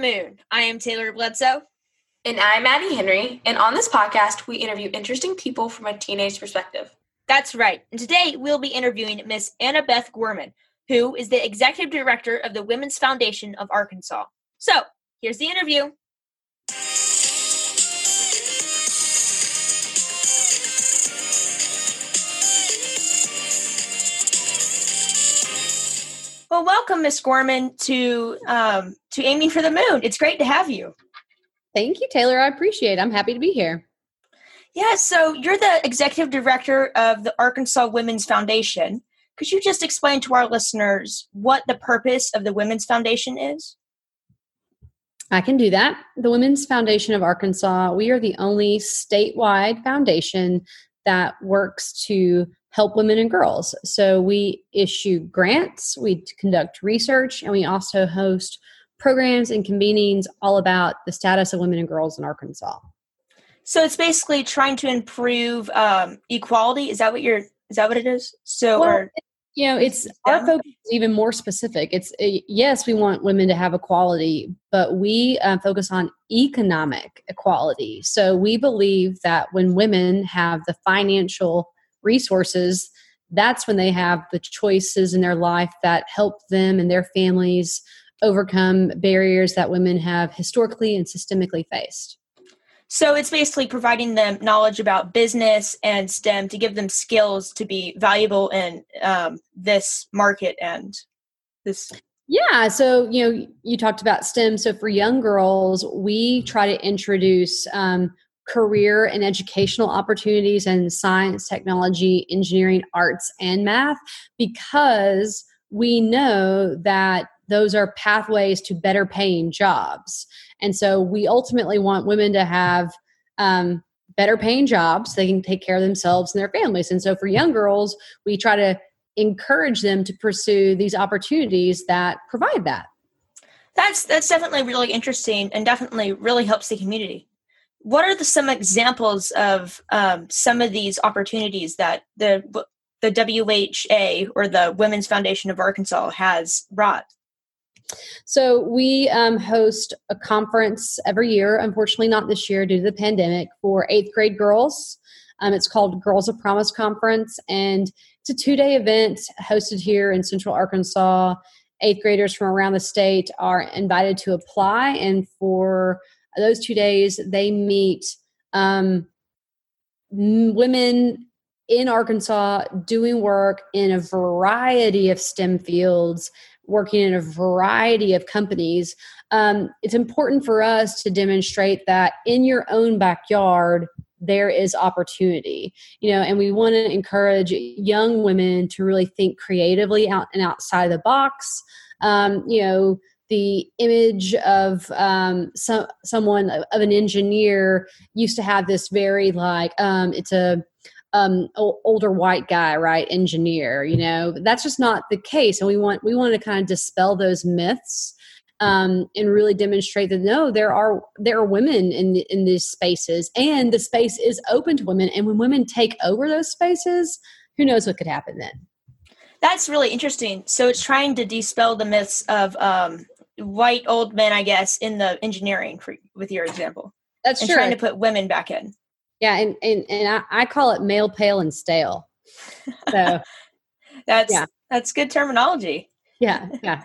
Moon. I am Taylor Bledsoe. And I'm Maddie Henry. And on this podcast, we interview interesting people from a teenage perspective. That's right. And today we'll be interviewing Miss Annabeth Gorman, who is the executive director of the Women's Foundation of Arkansas. So here's the interview. Well, welcome, Miss Gorman, to um, to Aiming for the Moon. It's great to have you. Thank you, Taylor. I appreciate it. I'm happy to be here. Yeah, so you're the executive director of the Arkansas Women's Foundation. Could you just explain to our listeners what the purpose of the Women's Foundation is? I can do that. The Women's Foundation of Arkansas, we are the only statewide foundation that works to help women and girls. So we issue grants, we conduct research, and we also host programs and convenings all about the status of women and girls in Arkansas. So it's basically trying to improve um, equality. Is that what you're? Is that what it is? So, well, or, you know, it's our focus is even more specific. It's uh, yes, we want women to have equality, but we uh, focus on economic equality. So we believe that when women have the financial resources, that's when they have the choices in their life that help them and their families overcome barriers that women have historically and systemically faced. So it's basically providing them knowledge about business and STEM to give them skills to be valuable in um, this market and this. Yeah, so you know, you talked about STEM. So for young girls, we try to introduce um, career and educational opportunities in science, technology, engineering, arts, and math because we know that those are pathways to better paying jobs. And so we ultimately want women to have um, better paying jobs. They can take care of themselves and their families. And so for young girls, we try to encourage them to pursue these opportunities that provide that. That's that's definitely really interesting and definitely really helps the community what are the, some examples of um, some of these opportunities that the the WHA or the Women's Foundation of Arkansas has brought? So we um, host a conference every year. Unfortunately, not this year due to the pandemic for eighth grade girls. Um, it's called Girls of Promise Conference, and it's a two day event hosted here in Central Arkansas. Eighth graders from around the state are invited to apply, and for those two days they meet um, women in Arkansas doing work in a variety of STEM fields, working in a variety of companies. Um, it's important for us to demonstrate that in your own backyard, there is opportunity you know and we want to encourage young women to really think creatively out and outside the box um, you know the image of um, some someone of an engineer used to have this very like um, it's a um, older white guy, right? Engineer, you know, that's just not the case, and we want we want to kind of dispel those myths um, and really demonstrate that no, there are there are women in in these spaces, and the space is open to women. And when women take over those spaces, who knows what could happen then? That's really interesting. So it's trying to dispel the myths of um, white old men, I guess, in the engineering for, with your example. That's and true. trying to put women back in. Yeah, and and, and I, I call it male, pale, and stale. So that's yeah. that's good terminology. Yeah, yeah.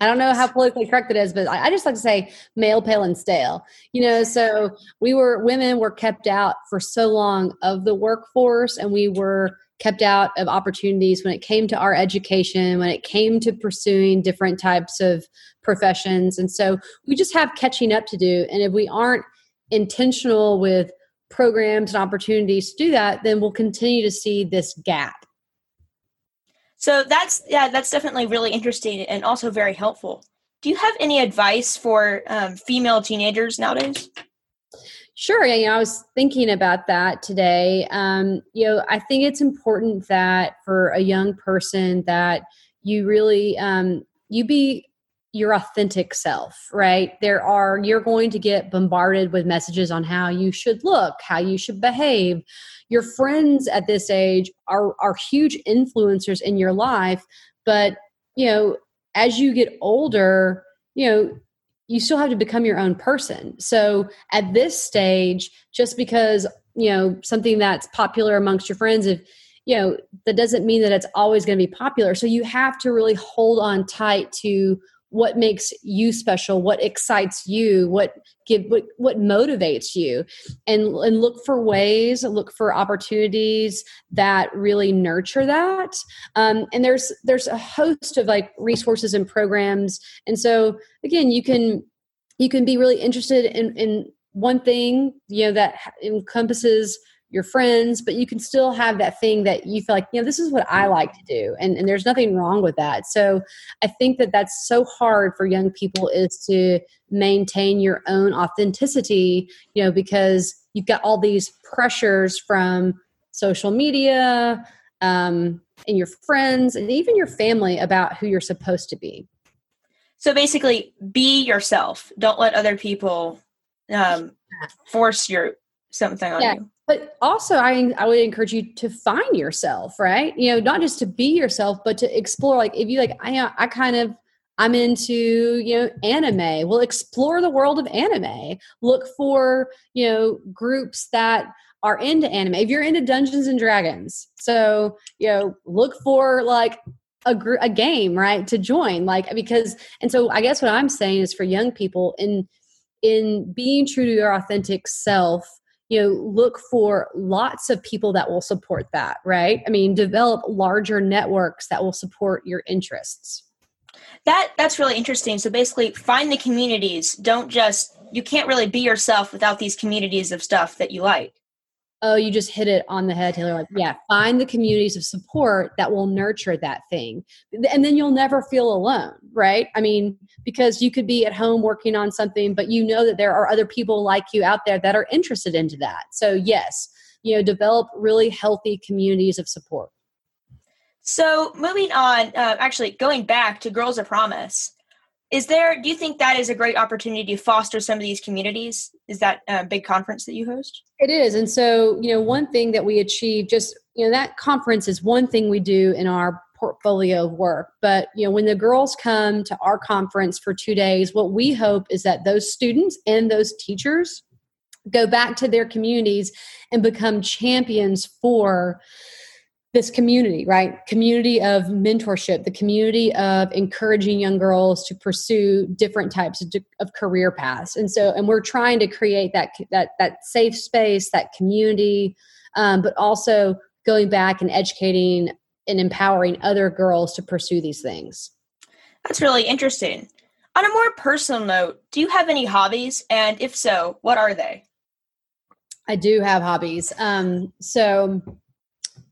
I don't know how politically correct it is, but I, I just like to say male, pale, and stale. You know, so we were women were kept out for so long of the workforce, and we were kept out of opportunities when it came to our education, when it came to pursuing different types of professions. And so we just have catching up to do. And if we aren't intentional with programs and opportunities to do that, then we'll continue to see this gap. So that's yeah, that's definitely really interesting and also very helpful. Do you have any advice for um, female teenagers nowadays? Sure. You know, I was thinking about that today. Um, you know, I think it's important that for a young person that you really um, you be your authentic self, right? There are you're going to get bombarded with messages on how you should look, how you should behave. Your friends at this age are are huge influencers in your life, but you know, as you get older, you know, you still have to become your own person. So at this stage, just because, you know, something that's popular amongst your friends, if, you know, that doesn't mean that it's always going to be popular. So you have to really hold on tight to what makes you special what excites you what give what, what motivates you and and look for ways look for opportunities that really nurture that. Um, and there's there's a host of like resources and programs. And so again you can you can be really interested in in one thing you know that encompasses your friends, but you can still have that thing that you feel like, you know, this is what I like to do. And, and there's nothing wrong with that. So I think that that's so hard for young people is to maintain your own authenticity, you know, because you've got all these pressures from social media um, and your friends and even your family about who you're supposed to be. So basically, be yourself. Don't let other people um, force your something on yeah. you but also I, I would encourage you to find yourself right? You know not just to be yourself but to explore like if you like i, uh, I kind of i'm into you know anime. Well explore the world of anime. Look for you know groups that are into anime. If you're into dungeons and dragons so you know look for like a, gr- a game right to join like because and so i guess what i'm saying is for young people in in being true to your authentic self you know look for lots of people that will support that right? I mean develop larger networks that will support your interests. That that's really interesting. So basically find the communities. Don't just you can't really be yourself without these communities of stuff that you like oh, you just hit it on the head, Taylor. Like, yeah, find the communities of support that will nurture that thing. And then you'll never feel alone, right? I mean, because you could be at home working on something, but you know that there are other people like you out there that are interested into that. So, yes, you know, develop really healthy communities of support. So, moving on, uh, actually going back to Girls of Promise, is there do you think that is a great opportunity to foster some of these communities? Is that a big conference that you host? It is and so you know one thing that we achieve just you know that conference is one thing we do in our portfolio of work but you know when the girls come to our conference for two days what we hope is that those students and those teachers go back to their communities and become champions for this community, right? Community of mentorship, the community of encouraging young girls to pursue different types of, of career paths. And so, and we're trying to create that that that safe space, that community, um, but also going back and educating and empowering other girls to pursue these things. That's really interesting. On a more personal note, do you have any hobbies? And if so, what are they? I do have hobbies. Um, so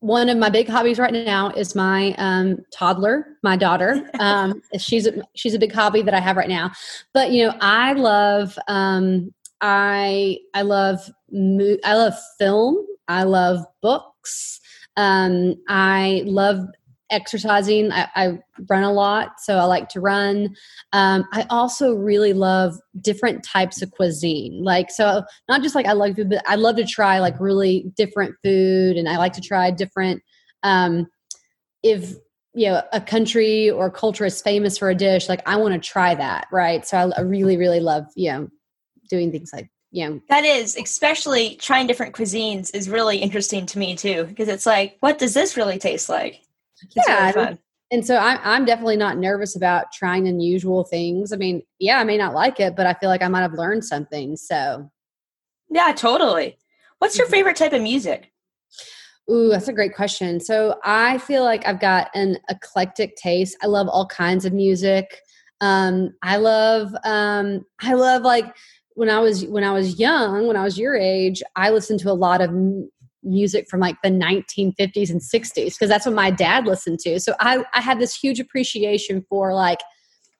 one of my big hobbies right now is my um, toddler, my daughter. Um, she's a, she's a big hobby that I have right now. But you know, I love um, I I love mo- I love film. I love books. Um, I love exercising. I, I, run a lot, so I like to run. Um, I also really love different types of cuisine. Like, so not just like I love food, but I love to try like really different food, and I like to try different. Um, if you know a country or culture is famous for a dish, like I want to try that, right? So I, I really, really love you know doing things like know that is especially trying different cuisines is really interesting to me too because it's like what does this really taste like it's yeah. Really and so I'm, I'm definitely not nervous about trying unusual things. I mean, yeah, I may not like it, but I feel like I might have learned something. So, yeah, totally. What's your mm-hmm. favorite type of music? Ooh, that's a great question. So I feel like I've got an eclectic taste. I love all kinds of music. Um, I love, um, I love like when I was when I was young, when I was your age, I listened to a lot of music from like the 1950s and 60s because that's what my dad listened to. So I, I had this huge appreciation for like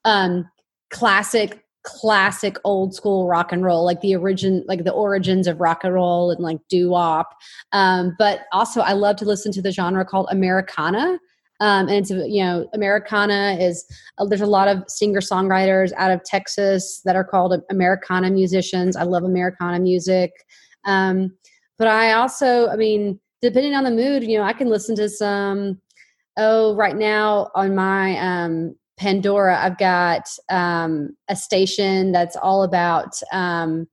um, classic classic old school rock and roll like the origin like the origins of rock and roll and like doo-wop. Um, but also i love to listen to the genre called americana. Um, and it's you know americana is uh, there's a lot of singer songwriters out of texas that are called americana musicians. I love americana music. Um, but I also, I mean, depending on the mood, you know, I can listen to some. Oh, right now on my um Pandora, I've got um, a station that's all about. Um,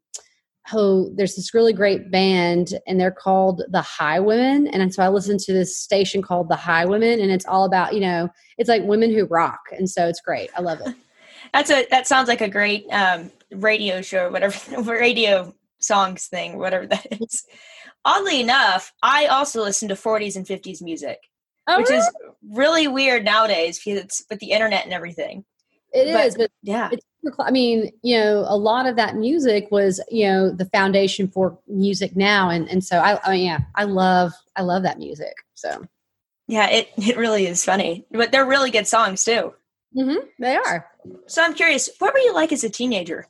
oh, there's this really great band, and they're called the Highwomen. and so I listen to this station called the Highwomen, and it's all about you know, it's like women who rock, and so it's great. I love it. That's a that sounds like a great um, radio show, whatever radio songs thing, whatever that is. Oddly enough, I also listen to 40s and 50s music oh, which really? is really weird nowadays because it's with the internet and everything. It but, is, but yeah. I mean, you know, a lot of that music was, you know, the foundation for music now, and and so I, I mean, yeah, I love, I love that music. So, yeah, it it really is funny, but they're really good songs too. Mm-hmm, they are. So I'm curious, what were you like as a teenager?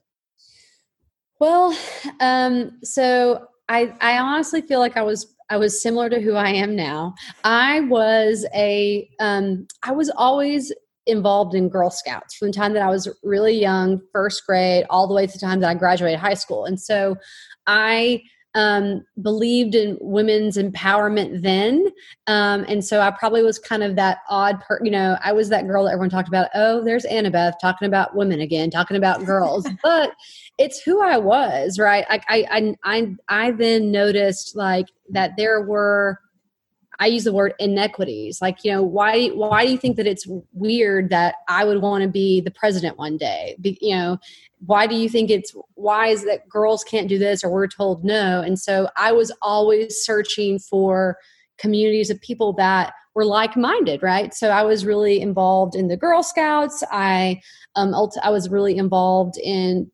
Well, um, so I I honestly feel like I was I was similar to who I am now. I was a, um, I was always involved in Girl Scouts from the time that I was really young, first grade, all the way to the time that I graduated high school. And so I um, believed in women's empowerment then. Um, and so I probably was kind of that odd per you know, I was that girl that everyone talked about, oh, there's Annabeth talking about women again, talking about girls. but it's who I was, right? I, I, I, I then noticed like that there were I use the word inequities. Like, you know, why why do you think that it's weird that I would want to be the president one day? Be, you know, why do you think it's why is that girls can't do this or we're told no? And so I was always searching for communities of people that were like-minded, right? So I was really involved in the Girl Scouts. I um, I was really involved in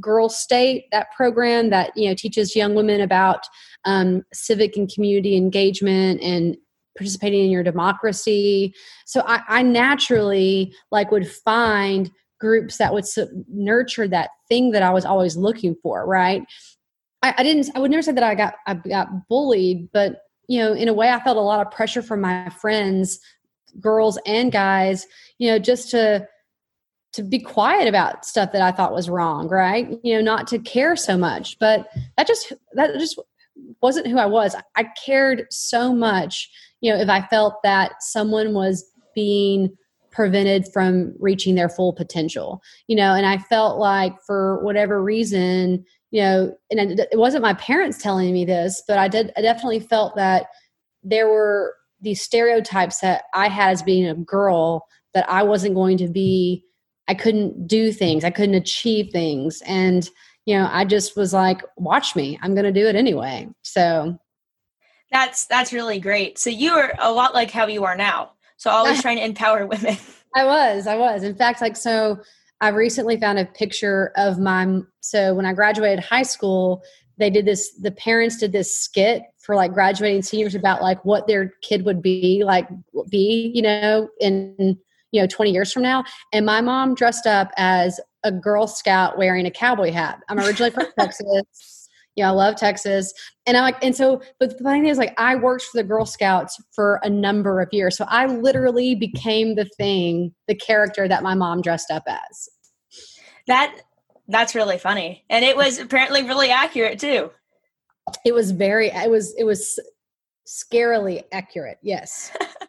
Girl State, that program that you know teaches young women about um, civic and community engagement and participating in your democracy. So I, I naturally like would find groups that would nurture that thing that I was always looking for. Right? I, I didn't. I would never say that I got I got bullied, but you know, in a way, I felt a lot of pressure from my friends, girls and guys. You know, just to to be quiet about stuff that I thought was wrong, right? You know, not to care so much. But that just that just wasn't who I was. I cared so much, you know, if I felt that someone was being prevented from reaching their full potential, you know, and I felt like for whatever reason, you know, and it wasn't my parents telling me this, but I did, I definitely felt that there were these stereotypes that I had as being a girl that I wasn't going to be I couldn't do things, I couldn't achieve things. And, you know, I just was like, watch me, I'm going to do it anyway. So that's, that's really great. So you are a lot like how you are now. So always trying to empower women. I was, I was. In fact, like, so I recently found a picture of my, so when I graduated high school, they did this, the parents did this skit for like graduating seniors about like what their kid would be like, be, you know, in, you know 20 years from now and my mom dressed up as a girl scout wearing a cowboy hat. I'm originally from texas. You know i love texas. And i'm like and so but the thing is like i worked for the girl scouts for a number of years so i literally became the thing the character that my mom dressed up as. That that's really funny. And it was apparently really accurate too. It was very it was it was scarily accurate yes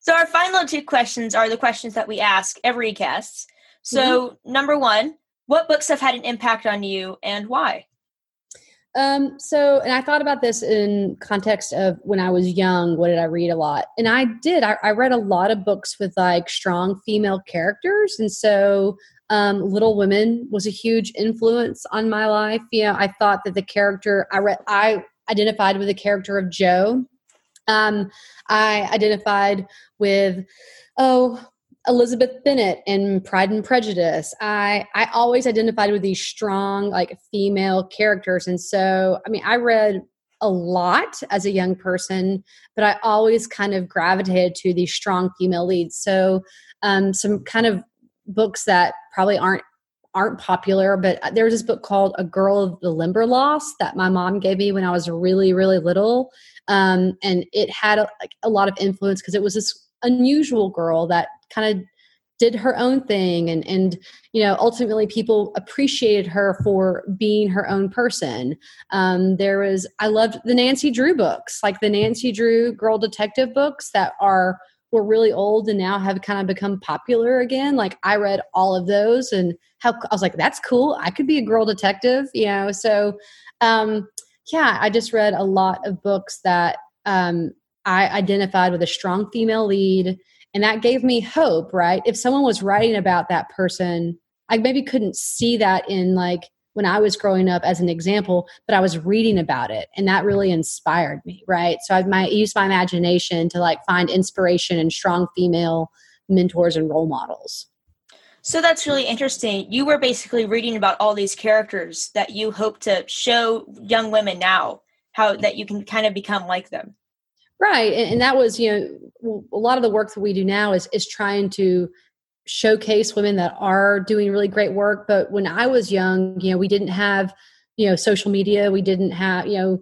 So our final two questions are the questions that we ask every guest. So mm-hmm. number one, what books have had an impact on you and why? Um, so, and I thought about this in context of when I was young, what did I read a lot? And I did, I, I read a lot of books with like strong female characters. And so, um, Little Women was a huge influence on my life. You know, I thought that the character I read, I identified with the character of Jo um, I identified with, oh, Elizabeth Bennet in Pride and Prejudice. I I always identified with these strong like female characters, and so I mean I read a lot as a young person, but I always kind of gravitated to these strong female leads. So um, some kind of books that probably aren't aren't popular, but there's this book called A Girl of the Limberlost that my mom gave me when I was really, really little. Um, and it had a, like, a lot of influence because it was this unusual girl that kind of did her own thing and and you know ultimately people appreciated her for being her own person um, there was i loved the nancy drew books like the nancy drew girl detective books that are were really old and now have kind of become popular again. Like I read all of those and how I was like, that's cool. I could be a girl detective, you know. So um yeah, I just read a lot of books that um I identified with a strong female lead and that gave me hope, right? If someone was writing about that person, I maybe couldn't see that in like when I was growing up as an example, but I was reading about it and that really inspired me, right? So I might use my imagination to like find inspiration in strong female mentors and role models. So that's really interesting. You were basically reading about all these characters that you hope to show young women now how that you can kind of become like them. Right. And, and that was, you know, a lot of the work that we do now is is trying to showcase women that are doing really great work but when i was young you know we didn't have you know social media we didn't have you know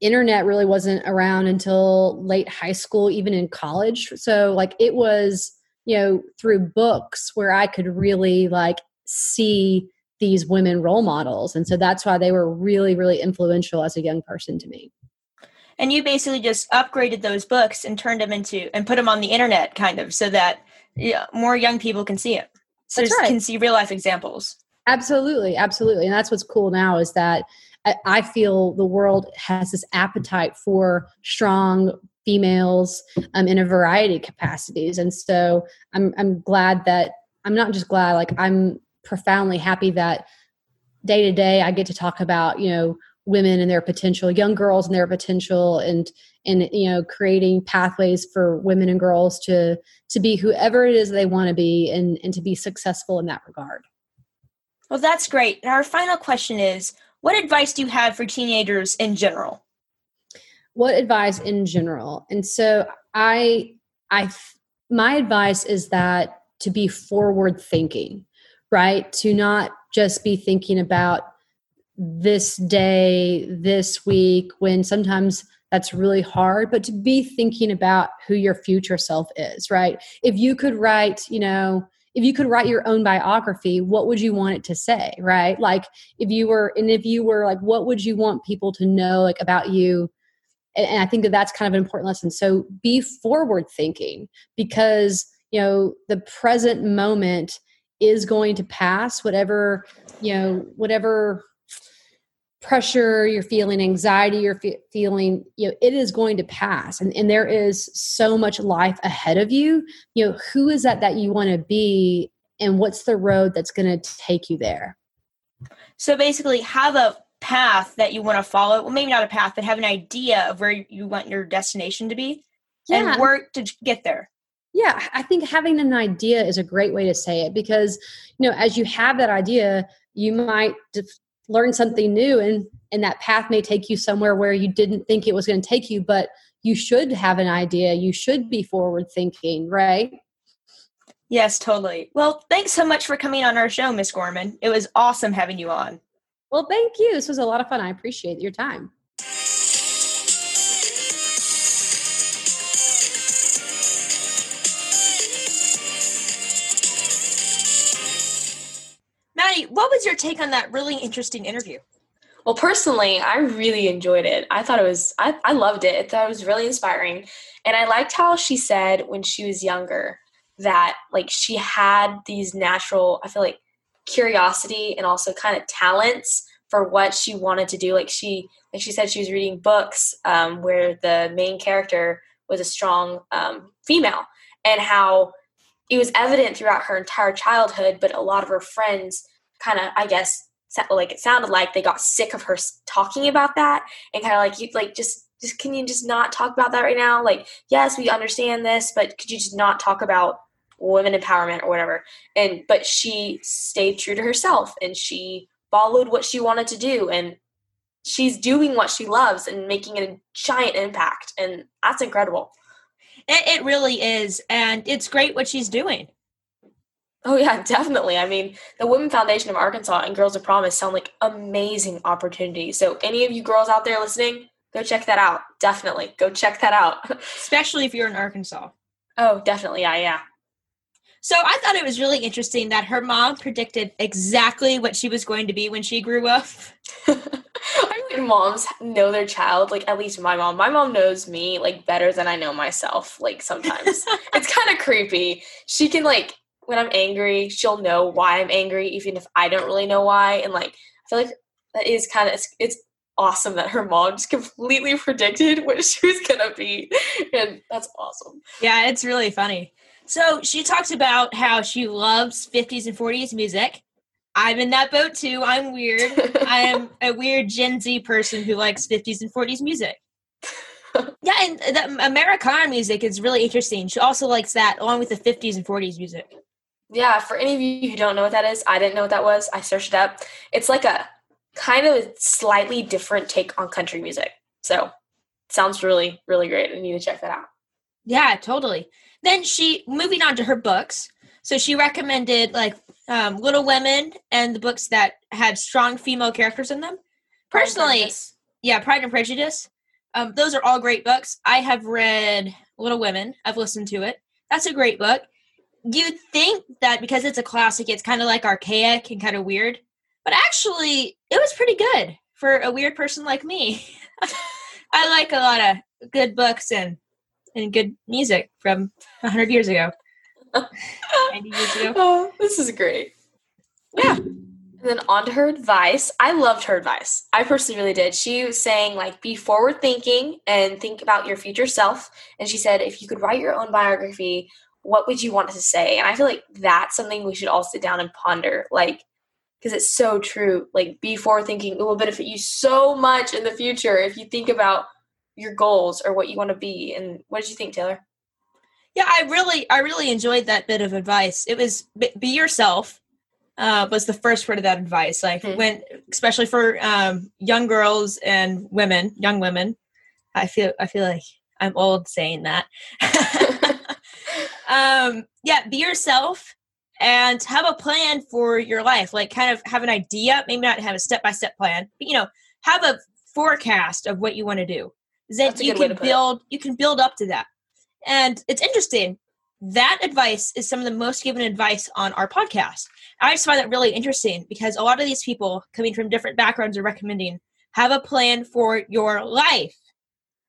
internet really wasn't around until late high school even in college so like it was you know through books where i could really like see these women role models and so that's why they were really really influential as a young person to me and you basically just upgraded those books and turned them into and put them on the internet kind of so that more young people can see it. So That's right. can see real life examples. Absolutely, absolutely. And that's what's cool now is that uh, I feel the world has this appetite for strong females um, in a variety of capacities. And so I'm I'm glad that I'm not just glad, like I'm profoundly happy that day to day I get to talk about, you know, women and their potential, young girls and their potential and and you know creating pathways for women and girls to to be whoever it is they want to be and and to be successful in that regard. Well that's great. And our final question is what advice do you have for teenagers in general what advice in general? And so i i my advice is that to be forward thinking right? To not just be thinking about this day this week when sometimes that's really hard but to be thinking about who your future self is right? If you could write you know if you could write your own biography what would you want it to say right? Like if you were and if you were like what would you want people to know like about you and, and i think that that's kind of an important lesson. So be forward thinking because you know the present moment is going to pass. Whatever you know whatever pressure you're feeling anxiety you're fe- feeling you know it is going to pass. And, and there is so much life ahead of you. You know who is that that you want to be and what's the road that's going to take you there? So basically have a path that you want to follow well maybe not a path but have an idea of where you want your destination to be yeah. and work to get there. Yeah i think having an idea is a great way to say it because you know as you have that idea you might learn something new and and that path may take you somewhere where you didn't think it was going to take you but you should have an idea. You should be forward thinking right? Yes totally. Well thanks so much for coming on our show miss gorman. It was awesome having you on well thank you this was a lot of fun i appreciate your time Maddie, what was your take on that really interesting interview? Well, personally, I really enjoyed it. I thought it was, I, I loved it. I thought it was really inspiring. And I liked how she said when she was younger that, like, she had these natural, I feel like, curiosity and also kind of talents for what she wanted to do. Like, she, like she said, she was reading books um, where the main character was a strong um, female and how it was evident throughout her entire childhood, but a lot of her friends kind of, I guess, like it sounded like they got sick of her talking about that and kind of like you like just just can you just not talk about that right now like yes we understand this but could you just not talk about women empowerment or whatever and but she stayed true to herself and she followed what she wanted to do and she's doing what she loves and making a giant impact and that's incredible it, it really is and it's great what she's doing Oh yeah, definitely. I mean, the Women Foundation of Arkansas and Girls of Promise sound like amazing opportunities. So any of you girls out there listening, go check that out. Definitely. Go check that out. Especially if you're in Arkansas. Oh, definitely. Yeah, yeah. So I thought it was really interesting that her mom predicted exactly what she was going to be when she grew up. I when moms know their child, like at least my mom, my mom knows me like better than I know myself. Like sometimes it's kind of creepy. She can like when I'm angry, she'll know why I'm angry, even if I don't really know why. And like I feel like that is kind of it's, it's awesome that her mom just completely predicted what she was gonna be, and that's awesome. Yeah, it's really funny. So she talks about how she loves 50s and 40s music. I'm in that boat too. I'm weird. I am a weird Gen Z person who likes 50s and 40s music. Yeah, and the Americana music is really interesting. She also likes that along with the 50s and 40s music. Yeah, for any of you who don't know what that is, I didn't know what that was. I searched it up. It's like a kind of a slightly different take on country music. So, sounds really, really great. I need to check that out. Yeah, totally. Then she moving on to her books. So she recommended like um, Little Women and the books that had strong female characters in them. Personally, yeah, Pride and Prejudice. Um, those are all great books. I have read Little Women. I've listened to it. That's a great book. You'd think that because it's a classic, it's kind of like archaic and kind of weird, but actually, it was pretty good for a weird person like me. I like a lot of good books and and good music from 100 years ago. 90 years ago. Oh, this is great. Yeah. And then on to her advice. I loved her advice. I personally really did. She was saying, like, be forward thinking and think about your future self. And she said, if you could write your own biography, what would you want to say? And I feel like that's something we should all sit down and ponder. Like, because it's so true. Like, be forward thinking. It will benefit you so much in the future if you think about your goals or what you want to be. And what did you think, Taylor? Yeah, I really, I really enjoyed that bit of advice. It was be yourself. Uh, was the first word of that advice. Like mm-hmm. when, especially for um, young girls and women, young women. I feel, I feel like I'm old saying that. um, yeah, be yourself and have a plan for your life. Like, kind of have an idea. Maybe not have a step by step plan, but you know, have a forecast of what you want to do. Then you can build. You can build up to that. And it's interesting. That advice is some of the most given advice on our podcast. I just find that really interesting because a lot of these people coming from different backgrounds are recommending have a plan for your life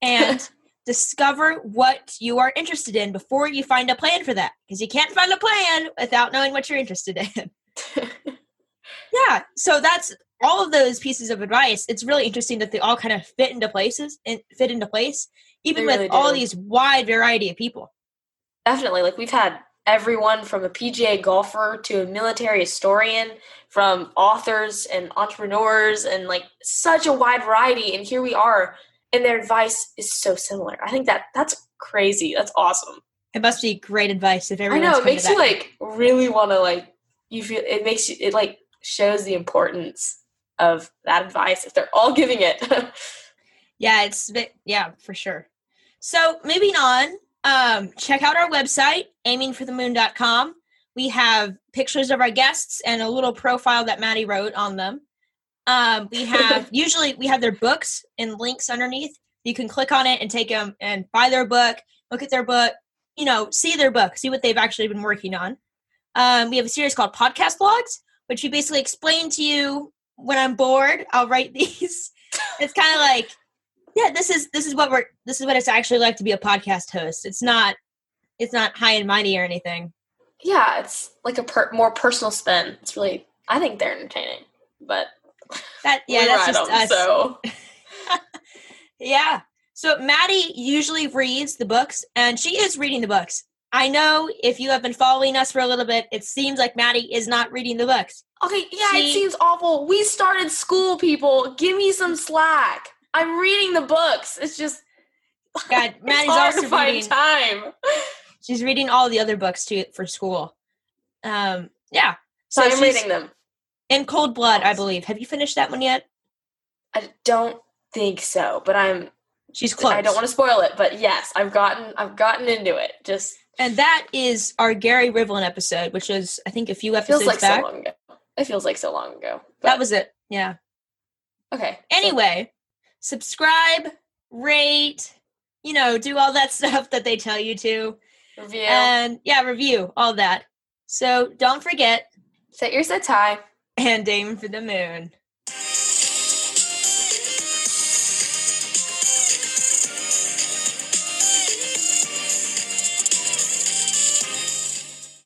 and discover what you are interested in before you find a plan for that because you can't find a plan without knowing what you're interested in. yeah, so that's all of those pieces of advice. It's really interesting that they all kind of fit into places and fit into place even with all these wide variety of people. Definitely. Like we've had everyone from a PGA golfer to a military historian, from authors and entrepreneurs, and like such a wide variety. And here we are, and their advice is so similar. I think that that's crazy. That's awesome. It must be great advice if everyone. I know it makes you like really want to like. You feel it makes you it like shows the importance of that advice if they're all giving it. yeah, it's yeah for sure. So moving on, um, check out our website, aimingforthemoon.com. We have pictures of our guests and a little profile that Maddie wrote on them. Um, we have usually we have their books and links underneath. You can click on it and take them and buy their book, look at their book, you know, see their book, see what they've actually been working on. Um, we have a series called Podcast Blogs, which we basically explain to you when I'm bored. I'll write these. it's kind of like yeah this is this is what we're this is what it's actually like to be a podcast host. It's not it's not high and mighty or anything. Yeah it's like a per- more personal spin. It's really i think they're entertaining but that yeah that's just them, us. so. Yeah. So maddie usually reads the books and she is reading the books i know if you have been following us for a little bit it seems like maddie is not reading the books okay yeah she, it seems awful we started school people give me some slack I'm reading the books. It's just God, Maddie's also reading time. She's reading all the other books too for school. Um, yeah. So, so I'm reading them. In Cold Blood, I believe. Have you finished that one yet? I don't think so, but I'm. She's close. I don't want to spoil it, but yes, I've gotten I've gotten into it. Just and that is our Gary Rivlin episode, which is I think a few episodes feels like back. So long ago. It feels like so long ago. That was it. Yeah. Okay. Anyway, subscribe, rate, you know, do all that stuff that they tell you to. Review. And yeah, review, all that. So don't forget. Set your set time. And aim for the moon.